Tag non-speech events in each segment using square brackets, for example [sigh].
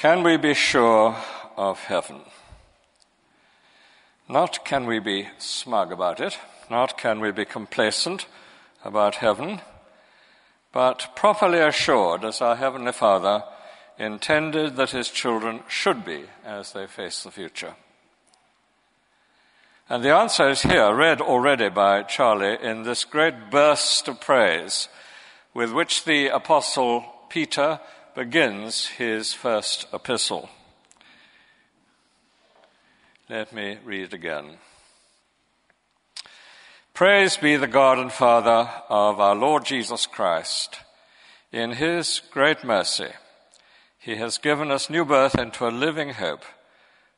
Can we be sure of heaven? Not can we be smug about it, not can we be complacent about heaven, but properly assured as our Heavenly Father intended that His children should be as they face the future. And the answer is here, read already by Charlie in this great burst of praise with which the Apostle Peter begins his first epistle. Let me read it again. Praise be the God and Father of our Lord Jesus Christ. In his great mercy, he has given us new birth into a living hope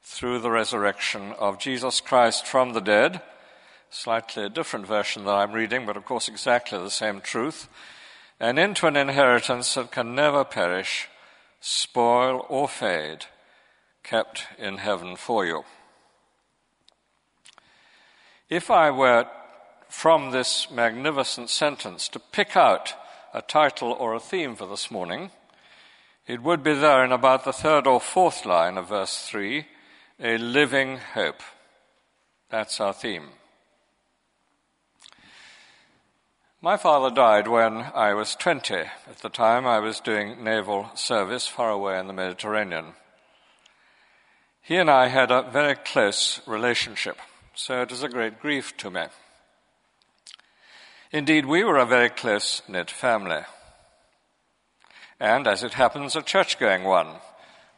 through the resurrection of Jesus Christ from the dead. Slightly different version that I'm reading, but of course exactly the same truth and into an inheritance that can never perish, spoil, or fade, kept in heaven for you. If I were from this magnificent sentence to pick out a title or a theme for this morning, it would be there in about the third or fourth line of verse 3 a living hope. That's our theme. My father died when I was 20. At the time, I was doing naval service far away in the Mediterranean. He and I had a very close relationship, so it was a great grief to me. Indeed, we were a very close knit family. And as it happens, a church going one.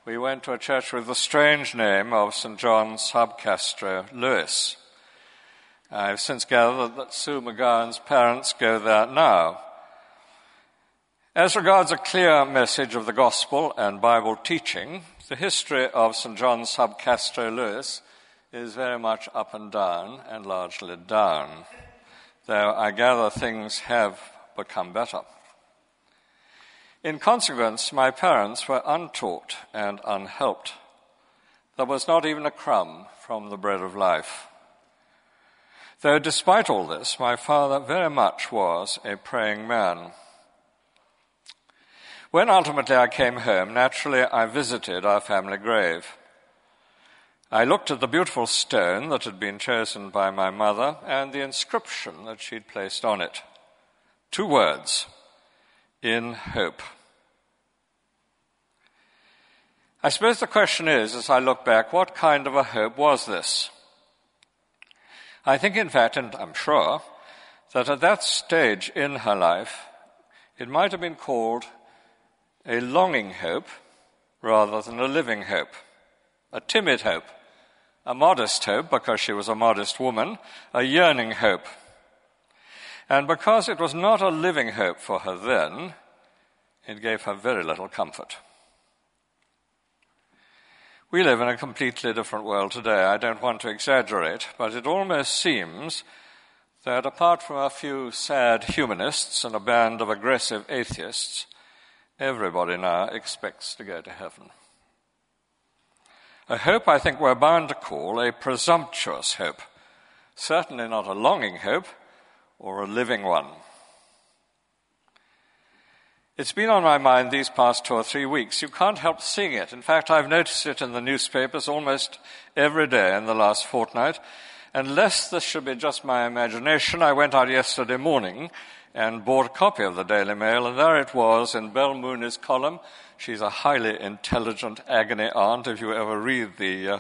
We went to a church with the strange name of St. John Sub Castro Lewes. I've since gathered that Sue McGowan's parents go there now. As regards a clear message of the gospel and Bible teaching, the history of St. John sub Castro Lewes is very much up and down and largely down, though I gather things have become better. In consequence, my parents were untaught and unhelped. There was not even a crumb from the bread of life. Though despite all this, my father very much was a praying man. When ultimately I came home, naturally I visited our family grave. I looked at the beautiful stone that had been chosen by my mother and the inscription that she'd placed on it. Two words, in hope. I suppose the question is, as I look back, what kind of a hope was this? I think, in fact, and I'm sure, that at that stage in her life, it might have been called a longing hope rather than a living hope, a timid hope, a modest hope because she was a modest woman, a yearning hope. And because it was not a living hope for her then, it gave her very little comfort. We live in a completely different world today. I don't want to exaggerate, but it almost seems that apart from a few sad humanists and a band of aggressive atheists, everybody now expects to go to heaven. A hope I think we're bound to call a presumptuous hope. Certainly not a longing hope or a living one. It's been on my mind these past two or three weeks. You can't help seeing it. In fact, I've noticed it in the newspapers almost every day in the last fortnight. And lest this should be just my imagination, I went out yesterday morning and bought a copy of the Daily Mail, and there it was in Bel Mooney's column. She's a highly intelligent agony aunt. If you ever read the uh,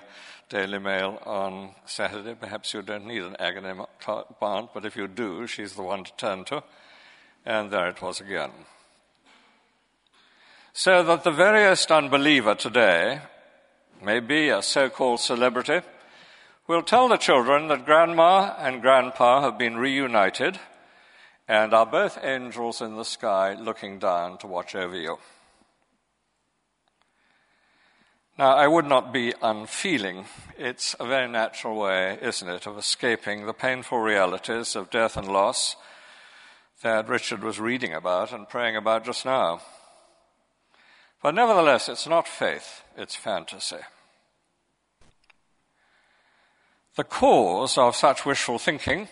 Daily Mail on Saturday, perhaps you don't need an agony aunt, but if you do, she's the one to turn to. And there it was again so that the veriest unbeliever today, maybe a so-called celebrity, will tell the children that grandma and grandpa have been reunited and are both angels in the sky looking down to watch over you. Now, I would not be unfeeling. It's a very natural way, isn't it, of escaping the painful realities of death and loss that Richard was reading about and praying about just now. But nevertheless, it's not faith, it's fantasy. The cause of such wishful thinking,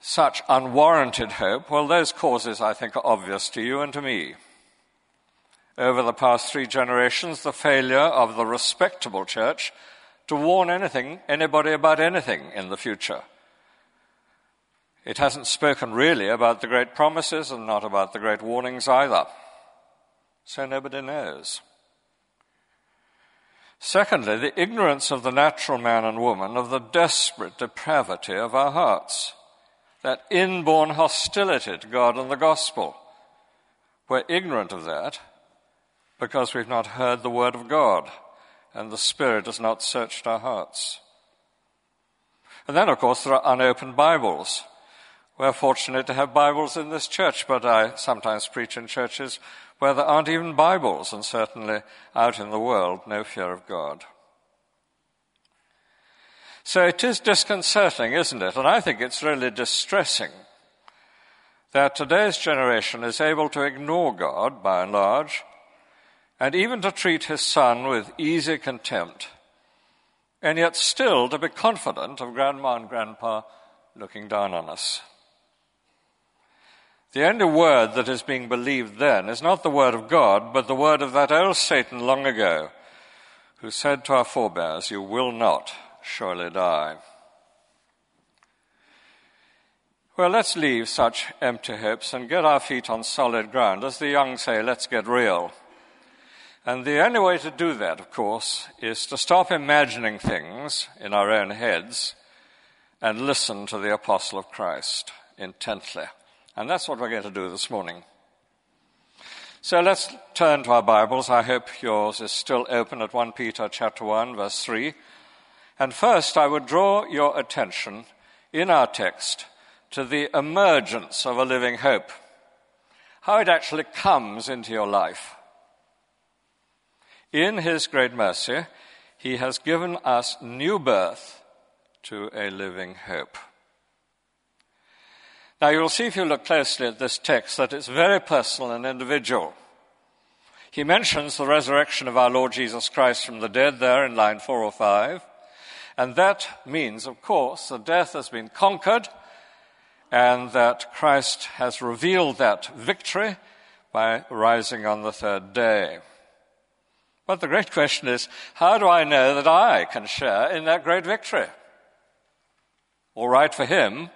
such unwarranted hope, well, those causes I think are obvious to you and to me. over the past three generations the failure of the respectable church to warn anything, anybody about anything in the future. It hasn't spoken really about the great promises and not about the great warnings either. So nobody knows. Secondly, the ignorance of the natural man and woman of the desperate depravity of our hearts, that inborn hostility to God and the gospel. We're ignorant of that because we've not heard the word of God and the Spirit has not searched our hearts. And then, of course, there are unopened Bibles. We're fortunate to have Bibles in this church, but I sometimes preach in churches where there aren't even Bibles, and certainly out in the world, no fear of God. So it is disconcerting, isn't it? And I think it's really distressing that today's generation is able to ignore God, by and large, and even to treat his son with easy contempt, and yet still to be confident of grandma and grandpa looking down on us. The only word that is being believed then is not the word of God, but the word of that old Satan long ago, who said to our forebears, You will not surely die. Well, let's leave such empty hopes and get our feet on solid ground. As the young say, let's get real. And the only way to do that, of course, is to stop imagining things in our own heads and listen to the apostle of Christ intently. And that's what we're going to do this morning. So let's turn to our Bibles. I hope yours is still open at 1 Peter chapter 1 verse 3. And first I would draw your attention in our text to the emergence of a living hope. How it actually comes into your life. In His great mercy, He has given us new birth to a living hope. Now, you'll see if you look closely at this text that it's very personal and individual. He mentions the resurrection of our Lord Jesus Christ from the dead there in line 405. And that means, of course, that death has been conquered and that Christ has revealed that victory by rising on the third day. But the great question is, how do I know that I can share in that great victory? All right for him.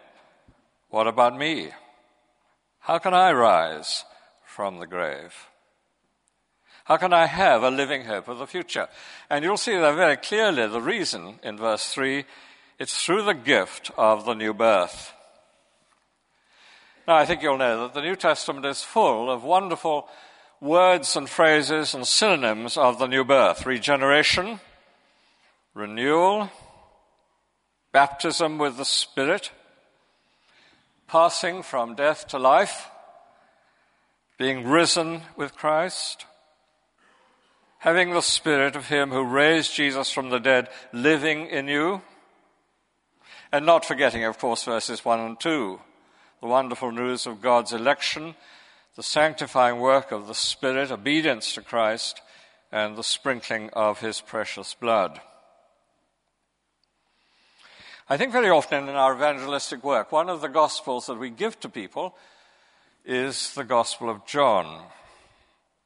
What about me? How can I rise from the grave? How can I have a living hope of the future? And you'll see that very clearly the reason in verse 3 it's through the gift of the new birth. Now, I think you'll know that the New Testament is full of wonderful words and phrases and synonyms of the new birth regeneration, renewal, baptism with the Spirit, passing from death to life, being risen with Christ, having the Spirit of Him who raised Jesus from the dead living in you, and not forgetting, of course, verses 1 and 2, the wonderful news of God's election the sanctifying work of the Spirit, obedience to Christ, and the sprinkling of his precious blood. I think very often in our evangelistic work, one of the gospels that we give to people is the Gospel of John.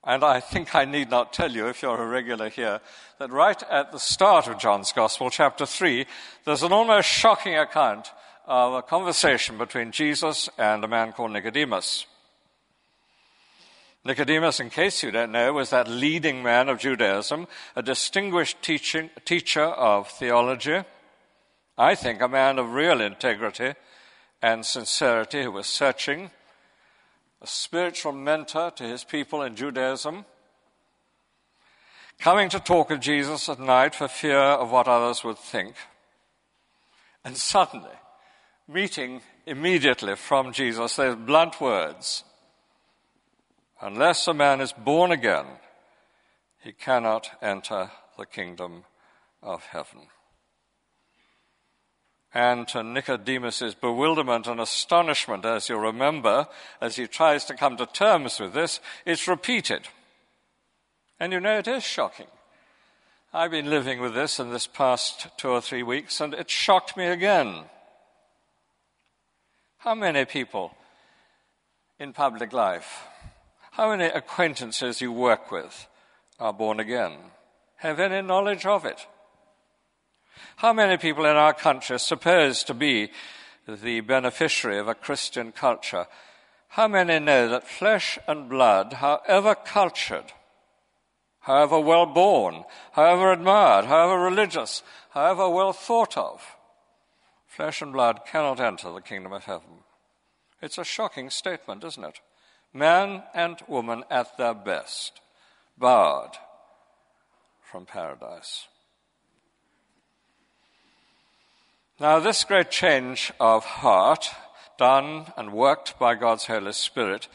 And I think I need not tell you, if you're a regular here, that right at the start of John's Gospel, chapter 3, there's an almost shocking account of a conversation between Jesus and a man called Nicodemus. Nicodemus, in case you don't know, was that leading man of Judaism, a distinguished teaching, teacher of theology. I think a man of real integrity and sincerity who was searching, a spiritual mentor to his people in Judaism, coming to talk with Jesus at night for fear of what others would think, and suddenly meeting immediately from Jesus those blunt words Unless a man is born again, he cannot enter the kingdom of heaven. And to Nicodemus's bewilderment and astonishment, as you'll remember, as he tries to come to terms with this, it's repeated. And you know, it is shocking. I've been living with this in this past two or three weeks, and it shocked me again. How many people in public life How many acquaintances you work with are born again? Have any knowledge of it? How many people in our country are supposed to be the beneficiary of a Christian culture? How many know that flesh and blood, however cultured, however well born, however admired, however religious, however well thought of, flesh and blood cannot enter the kingdom of heaven? It's a shocking statement, isn't it? Man and woman at their best, barred from paradise. Now, this great change of heart, done and worked by God's Holy Spirit,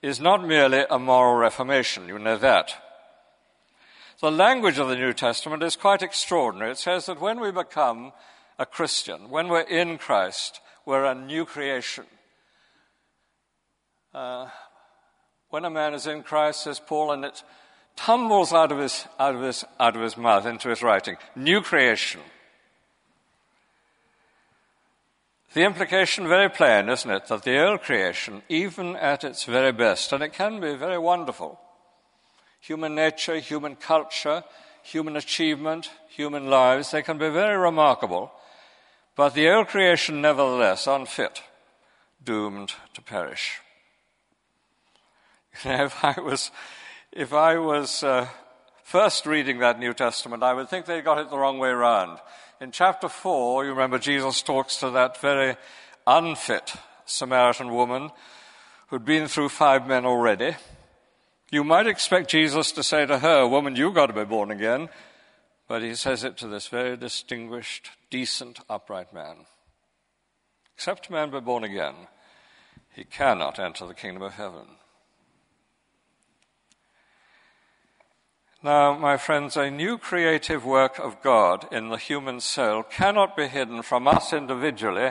is not merely a moral reformation. You know that. The language of the New Testament is quite extraordinary. It says that when we become a Christian, when we're in Christ, we're a new creation. Uh, when a man is in Christ, says Paul, and it tumbles out of his, out of his, out of his mouth into his writing, new creation. The implication very plain, isn't it, that the old creation, even at its very best, and it can be very wonderful, human nature, human culture, human achievement, human lives, they can be very remarkable, but the old creation, nevertheless, unfit, doomed to perish. You [laughs] know, if I was, if I was uh, first reading that New Testament, I would think they got it the wrong way around. In chapter 4, you remember Jesus talks to that very unfit Samaritan woman who'd been through five men already. You might expect Jesus to say to her, Woman, you've got to be born again. But he says it to this very distinguished, decent, upright man. Except a man be born again, he cannot enter the kingdom of heaven. Now, my friends, a new creative work of God in the human soul cannot be hidden from us individually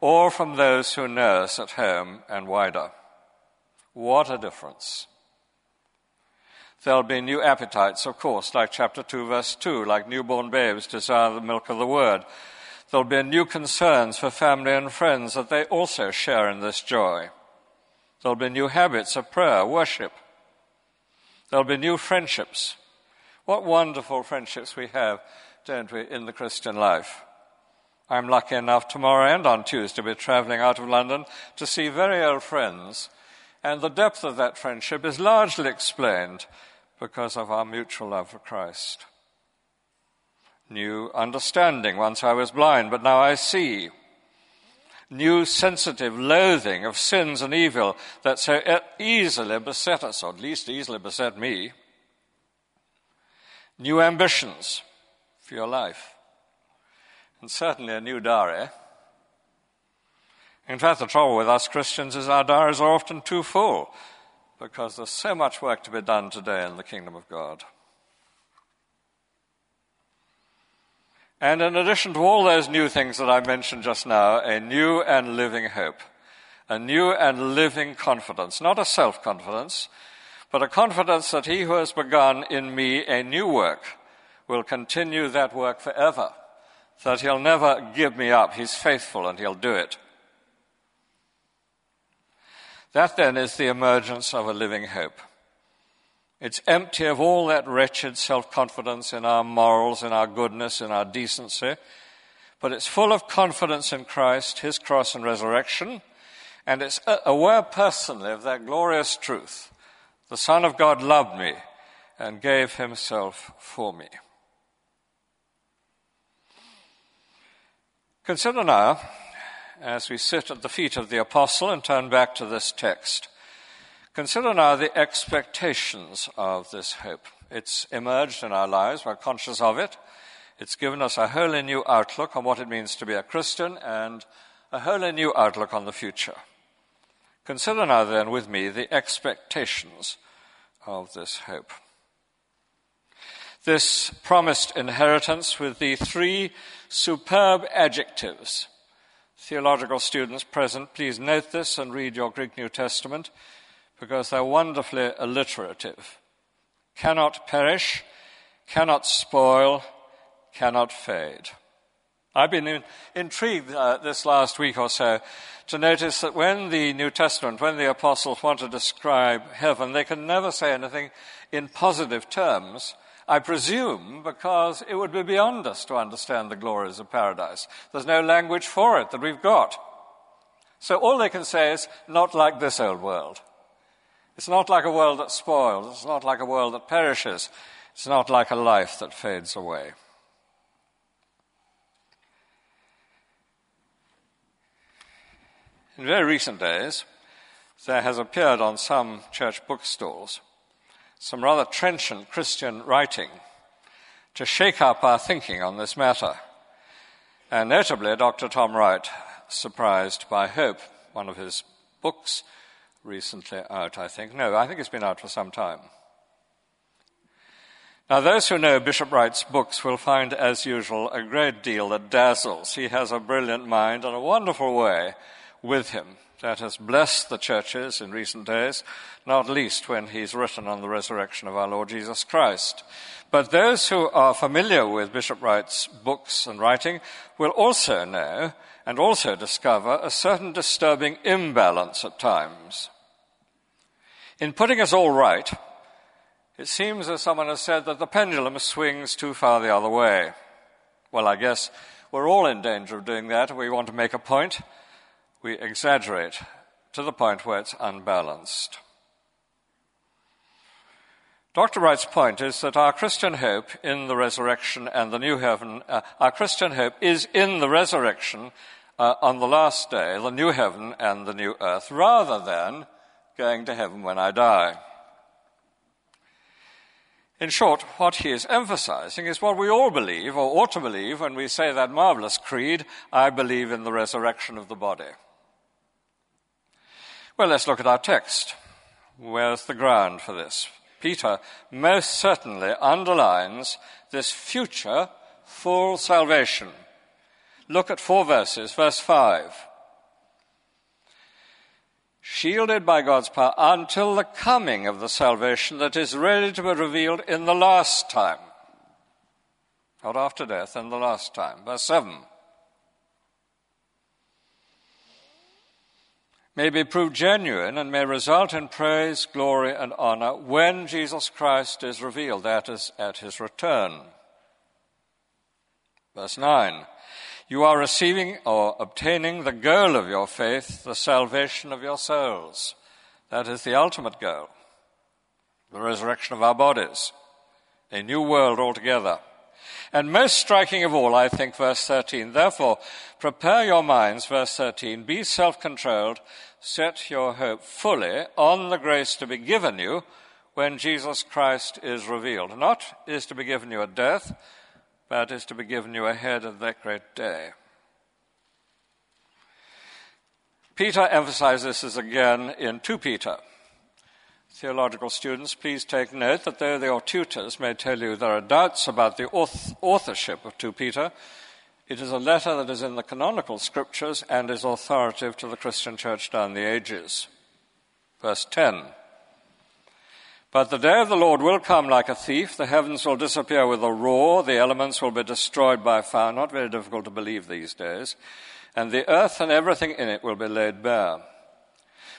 or from those who know us at home and wider. What a difference. There'll be new appetites, of course, like chapter 2, verse 2, like newborn babes desire the milk of the word. There'll be new concerns for family and friends that they also share in this joy. There'll be new habits of prayer, worship. There'll be new friendships what wonderful friendships we have, don't we, in the Christian life. I'm lucky enough tomorrow and on Tuesday to be traveling out of London to see very old friends. And the depth of that friendship is largely explained because of our mutual love for Christ. New understanding. Once I was blind, but now I see. New sensitive loathing of sins and evil that so easily beset us, or at least easily beset me new ambitions for your life, and certainly a new diary. In fact, the trouble with us Christians is our diaries are often too full because there's so much work to be done today in the kingdom of God. And in addition to all those new things that I mentioned just now, a new and living hope, a new and living confidence, not a self confidence, but a confidence that he who has begun in me a new work will continue that work forever, that he'll never give me up. He's faithful and he'll do it. That then is the emergence of a living hope. It's empty of all that wretched self confidence in our morals, in our goodness, in our decency, but it's full of confidence in Christ, His cross and resurrection, and it's aware personally of that glorious truth the Son of God loved me and gave himself for me. Consider now, as we sit at the feet of the apostle and turn back to this text, consider now the expectations of this hope. It's emerged in our lives, we're conscious of it. It's given us a wholly new outlook on what it means to be a Christian and a wholly new outlook on the future. Consider now then with me the expectations of this hope. This promised inheritance with the three superb adjectives. Theological students present, please note this and read your Greek New Testament because they're wonderfully alliterative. Cannot perish, cannot spoil, cannot fade. I've been in, intrigued uh, this last week or so to notice that when the New Testament, when the apostles want to describe heaven, they can never say anything in positive terms. I presume because it would be beyond us to understand the glories of paradise. There's no language for it that we've got. So all they can say is, not like this old world. It's not like a world that spoils. It's not like a world that perishes. It's not like a life that fades away. In very recent days, there has appeared on some church bookstalls some rather trenchant Christian writing to shake up our thinking on this matter. And notably, Dr. Tom Wright, Surprised by Hope, one of his books, recently out, I think. No, I think it's been out for some time. Now, those who know Bishop Wright's books will find, as usual, a great deal that dazzles. He has a brilliant mind and a wonderful way with him that has blessed the churches in recent days, not least when he's written on the resurrection of our Lord Jesus Christ. But those who are familiar with Bishop Wright's books and writing will also know and also discover a certain disturbing imbalance at times. In putting us all right, it seems as someone has said that the pendulum swings too far the other way. Well, I guess we're all in danger of doing that we want to make a point we exaggerate to the point where it's unbalanced. Dr. Wright's point is that our Christian hope in the resurrection and the new heaven, uh, our Christian hope is in the resurrection uh, on the last day, the new heaven and the new earth, rather than going to heaven when I die. In short, what he is emphasizing is what we all believe, or ought to believe, when we say that marvelous creed, I believe in the resurrection of the body. Well, let's look at our text. Where's the ground for this? Peter most certainly underlines this future full salvation. Look at four verses, verse 5. Shielded by God's power until the coming of the salvation that is ready to be revealed in the last time. Not after death, in the last time. Verse 7. May be proved genuine and may result in praise, glory, and honor when Jesus Christ is revealed, that is, at his return. Verse 9 You are receiving or obtaining the goal of your faith, the salvation of your souls. That is the ultimate goal. The resurrection of our bodies. A new world altogether. And most striking of all, I think, verse 13. Therefore, prepare your minds, verse 13, be self controlled, set your hope fully on the grace to be given you when Jesus Christ is revealed. Not is to be given you at death, but is to be given you ahead of that great day. Peter emphasizes this again in 2 Peter theological students, please take note that though your tutors may tell you there are doubts about the authorship of 2 Peter, it is a letter that is in the canonical scriptures and is authoritative to the Christian church down the ages. Verse 10. But the day of the Lord will come like a thief. The heavens will disappear with a roar. The elements will be destroyed by fire. Not very difficult to believe these days. And the earth and everything in it will be laid bare.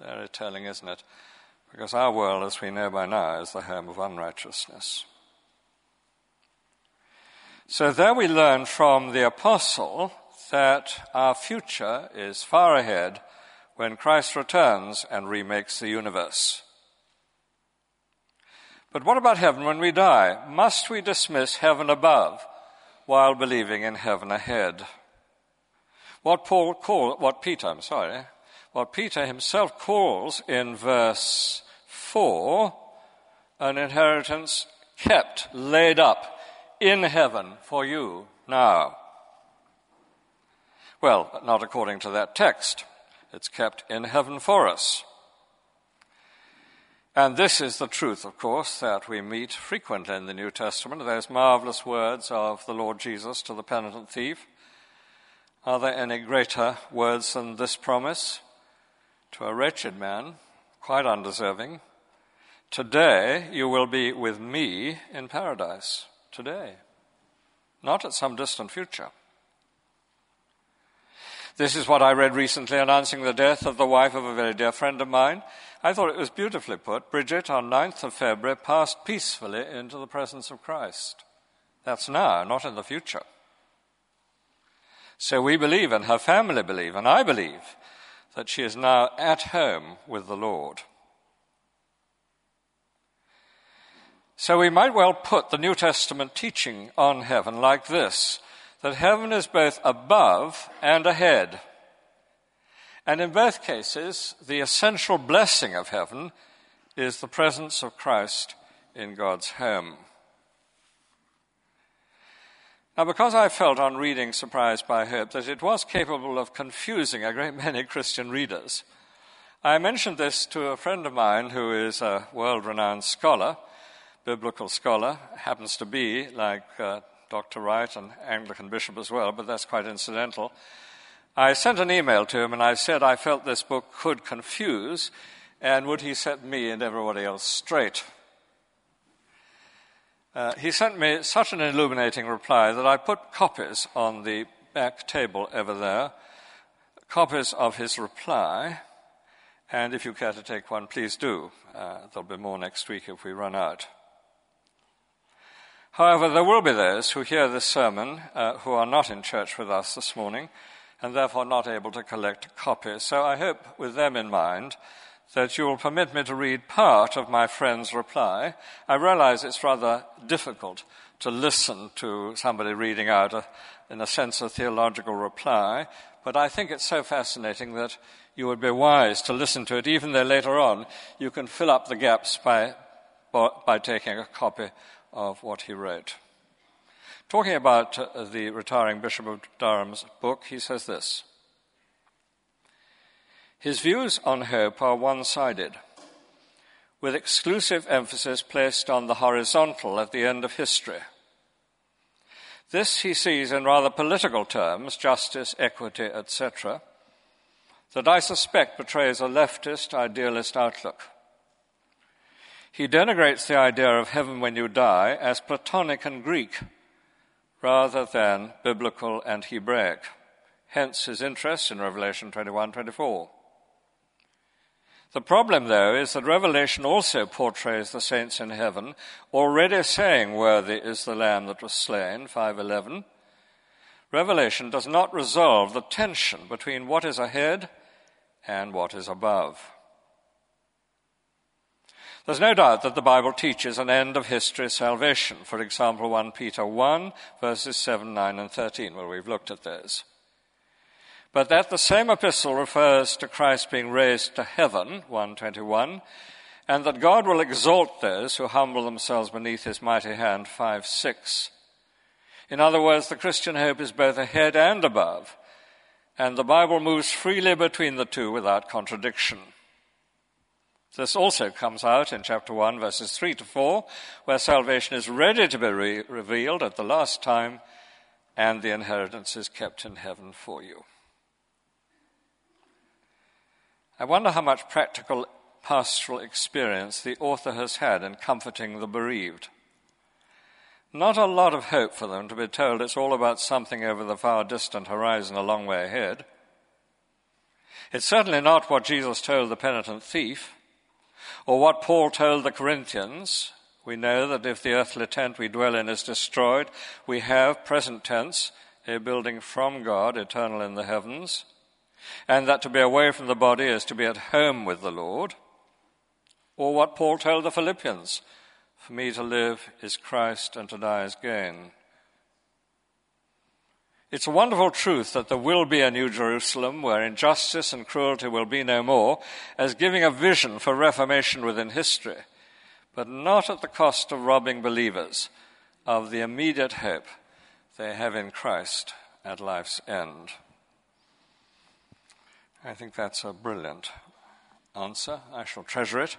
Very telling, isn't it? Because our world, as we know by now, is the home of unrighteousness. So there we learn from the apostle that our future is far ahead when Christ returns and remakes the universe. But what about heaven when we die? Must we dismiss heaven above while believing in heaven ahead? What Paul call, what Peter, I'm sorry, what Peter himself calls in verse 4 an inheritance kept, laid up in heaven for you now. Well, not according to that text. It's kept in heaven for us. And this is the truth, of course, that we meet frequently in the New Testament. Those marvelous words of the Lord Jesus to the penitent thief. Are there any greater words than this promise? To a wretched man, quite undeserving, today you will be with me in paradise. Today. Not at some distant future. This is what I read recently announcing the death of the wife of a very dear friend of mine. I thought it was beautifully put. Bridget, on 9th of February, passed peacefully into the presence of Christ. That's now, not in the future. So we believe, and her family believe, and I believe, that she is now at home with the Lord. So we might well put the New Testament teaching on heaven like this that heaven is both above and ahead. And in both cases, the essential blessing of heaven is the presence of Christ in God's home. Now, because I felt on reading Surprised by Hope that it was capable of confusing a great many Christian readers, I mentioned this to a friend of mine who is a world renowned scholar, biblical scholar, happens to be, like uh, Dr. Wright, an Anglican bishop as well, but that's quite incidental. I sent an email to him and I said I felt this book could confuse, and would he set me and everybody else straight? Uh, he sent me such an illuminating reply that I put copies on the back table over there, copies of his reply, and if you care to take one, please do. Uh, there'll be more next week if we run out. However, there will be those who hear this sermon uh, who are not in church with us this morning and therefore not able to collect copies. So I hope, with them in mind, that you will permit me to read part of my friend's reply. I realize it's rather difficult to listen to somebody reading out, a, in a sense, a theological reply, but I think it's so fascinating that you would be wise to listen to it, even though later on you can fill up the gaps by, by taking a copy of what he wrote. Talking about uh, the retiring Bishop of Durham's book, he says this His views on hope are one sided, with exclusive emphasis placed on the horizontal at the end of history. This he sees in rather political terms, justice, equity, etc., that I suspect betrays a leftist, idealist outlook. He denigrates the idea of heaven when you die as Platonic and Greek rather than biblical and Hebraic. Hence his interest in Revelation 21 24. The problem, though, is that Revelation also portrays the saints in heaven already saying, Worthy is the Lamb that was slain, 511. Revelation does not resolve the tension between what is ahead and what is above. There's no doubt that the Bible teaches an end of history salvation. For example, 1 Peter 1, verses 7, 9, and 13, where we've looked at those. But that the same epistle refers to Christ being raised to heaven, 121, and that God will exalt those who humble themselves beneath his mighty hand, 5 6. In other words, the Christian hope is both ahead and above, and the Bible moves freely between the two without contradiction. This also comes out in chapter 1, verses 3 to 4, where salvation is ready to be re- revealed at the last time, and the inheritance is kept in heaven for you. I wonder how much practical pastoral experience the author has had in comforting the bereaved. Not a lot of hope for them to be told it's all about something over the far distant horizon a long way ahead. It's certainly not what Jesus told the penitent thief or what Paul told the Corinthians, we know that if the earthly tent we dwell in is destroyed, we have, present tense, a building from God, eternal in the heavens, and that to be away from the body is to be at home with the Lord. Or what Paul told the Philippians, for me to live is Christ and to die is gain. It's a wonderful truth that there will be a New Jerusalem where injustice and cruelty will be no more, as giving a vision for reformation within history, but not at the cost of robbing believers of the immediate hope they have in Christ at life's end. I think that's a brilliant answer. I shall treasure it.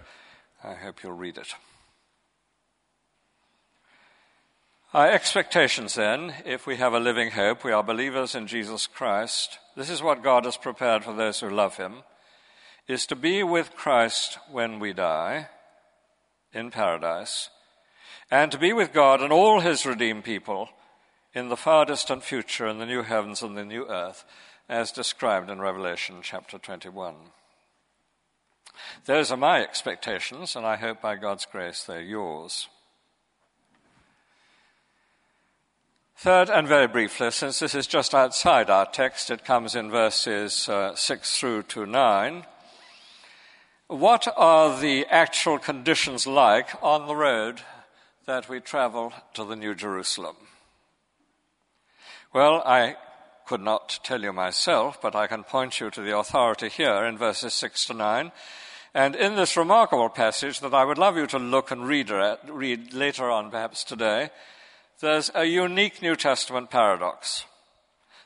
I hope you'll read it. Our expectations, then, if we have a living hope, we are believers in Jesus Christ, this is what God has prepared for those who love Him, is to be with Christ when we die in paradise, and to be with God and all His redeemed people in the far distant future in the new heavens and the new earth, as described in Revelation chapter 21. Those are my expectations, and I hope by God's grace they're yours. Third, and very briefly, since this is just outside our text, it comes in verses uh, 6 through to 9. What are the actual conditions like on the road that we travel to the New Jerusalem? Well, I could not tell you myself, but I can point you to the authority here in verses 6 to 9. And in this remarkable passage that I would love you to look and read, read later on, perhaps today, there's a unique New Testament paradox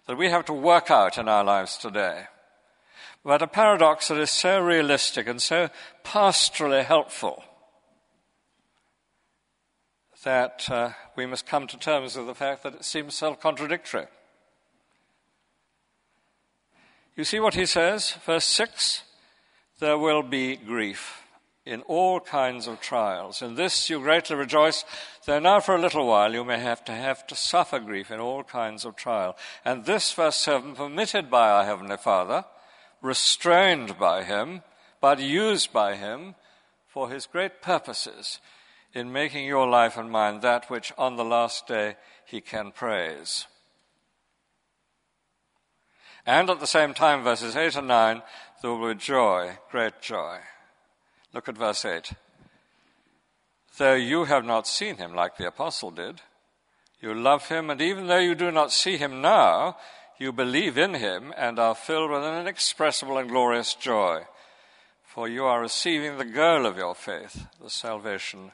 that we have to work out in our lives today. But a paradox that is so realistic and so pastorally helpful that uh, we must come to terms with the fact that it seems self contradictory. You see what he says? Verse 6 There will be grief in all kinds of trials. In this you greatly rejoice, though now for a little while you may have to have to suffer grief in all kinds of trial. And this, verse 7, permitted by our Heavenly Father, restrained by Him, but used by Him for His great purposes in making your life and mine that which on the last day He can praise. And at the same time, verses 8 and 9, there will be joy, great joy. Look at verse 8. Though you have not seen him like the apostle did, you love him, and even though you do not see him now, you believe in him and are filled with an inexpressible and glorious joy, for you are receiving the goal of your faith, the salvation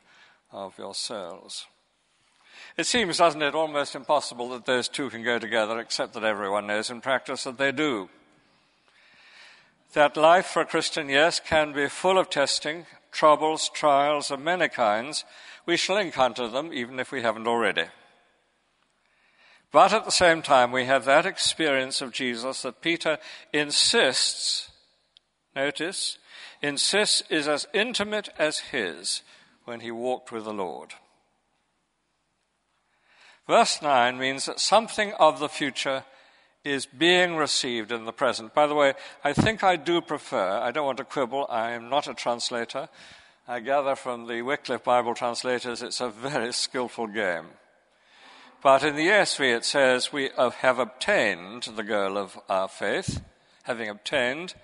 of your souls. It seems, doesn't it, almost impossible that those two can go together, except that everyone knows in practice that they do that life for a Christian, yes, can be full of testing, troubles, trials of many kinds. We shall encounter them even if we haven't already. But at the same time, we have that experience of Jesus that Peter insists, notice, insists is as intimate as his when he walked with the Lord. Verse 9 means that something of the future is being received in the present. By the way, I think I do prefer, I don't want to quibble, I am not a translator. I gather from the Wycliffe Bible translators it's a very skillful game. But in the ESV it says, We have obtained the goal of our faith. Having obtained,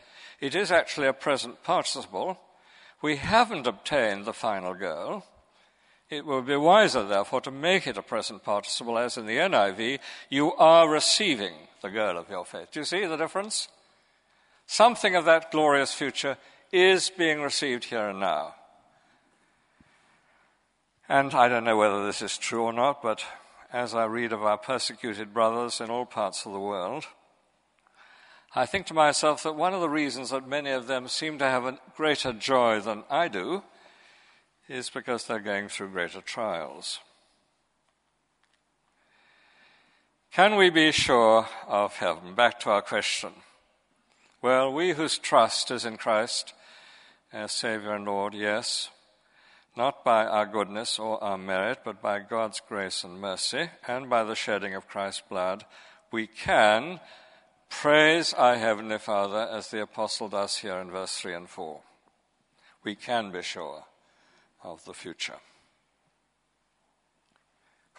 it is actually a present participle. We haven't obtained the final goal. It would be wiser, therefore, to make it a present participle, as in the NIV, you are receiving the girl of your faith. Do you see the difference? Something of that glorious future is being received here and now. And I don't know whether this is true or not, but as I read of our persecuted brothers in all parts of the world, I think to myself that one of the reasons that many of them seem to have a greater joy than I do is because they're going through greater trials. Can we be sure of heaven? Back to our question. Well, we whose trust is in Christ as Savior and Lord, yes, not by our goodness or our merit, but by God's grace and mercy, and by the shedding of Christ's blood, we can praise our Heavenly Father as the Apostle does here in verse 3 and 4. We can be sure of the future.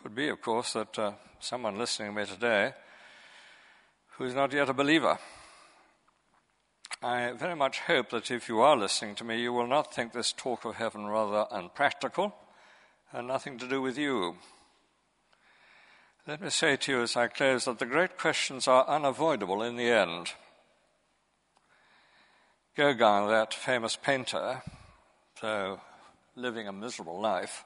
Could be, of course, that uh, someone listening to me today who's not yet a believer. I very much hope that if you are listening to me, you will not think this talk of heaven rather unpractical and nothing to do with you. Let me say to you as I close that the great questions are unavoidable in the end. Gauguin, that famous painter, though living a miserable life,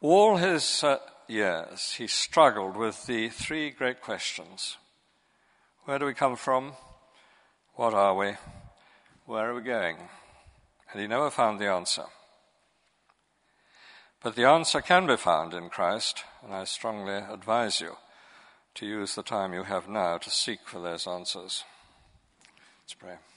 all his uh, years he struggled with the three great questions Where do we come from? What are we? Where are we going? And he never found the answer. But the answer can be found in Christ, and I strongly advise you to use the time you have now to seek for those answers. Let's pray.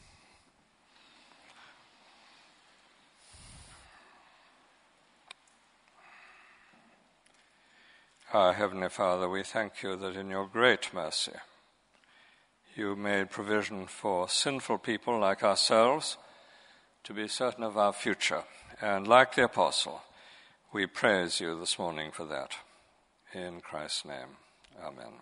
Our Heavenly Father, we thank you that in your great mercy you made provision for sinful people like ourselves to be certain of our future. And like the apostle, we praise you this morning for that. In Christ's name, amen.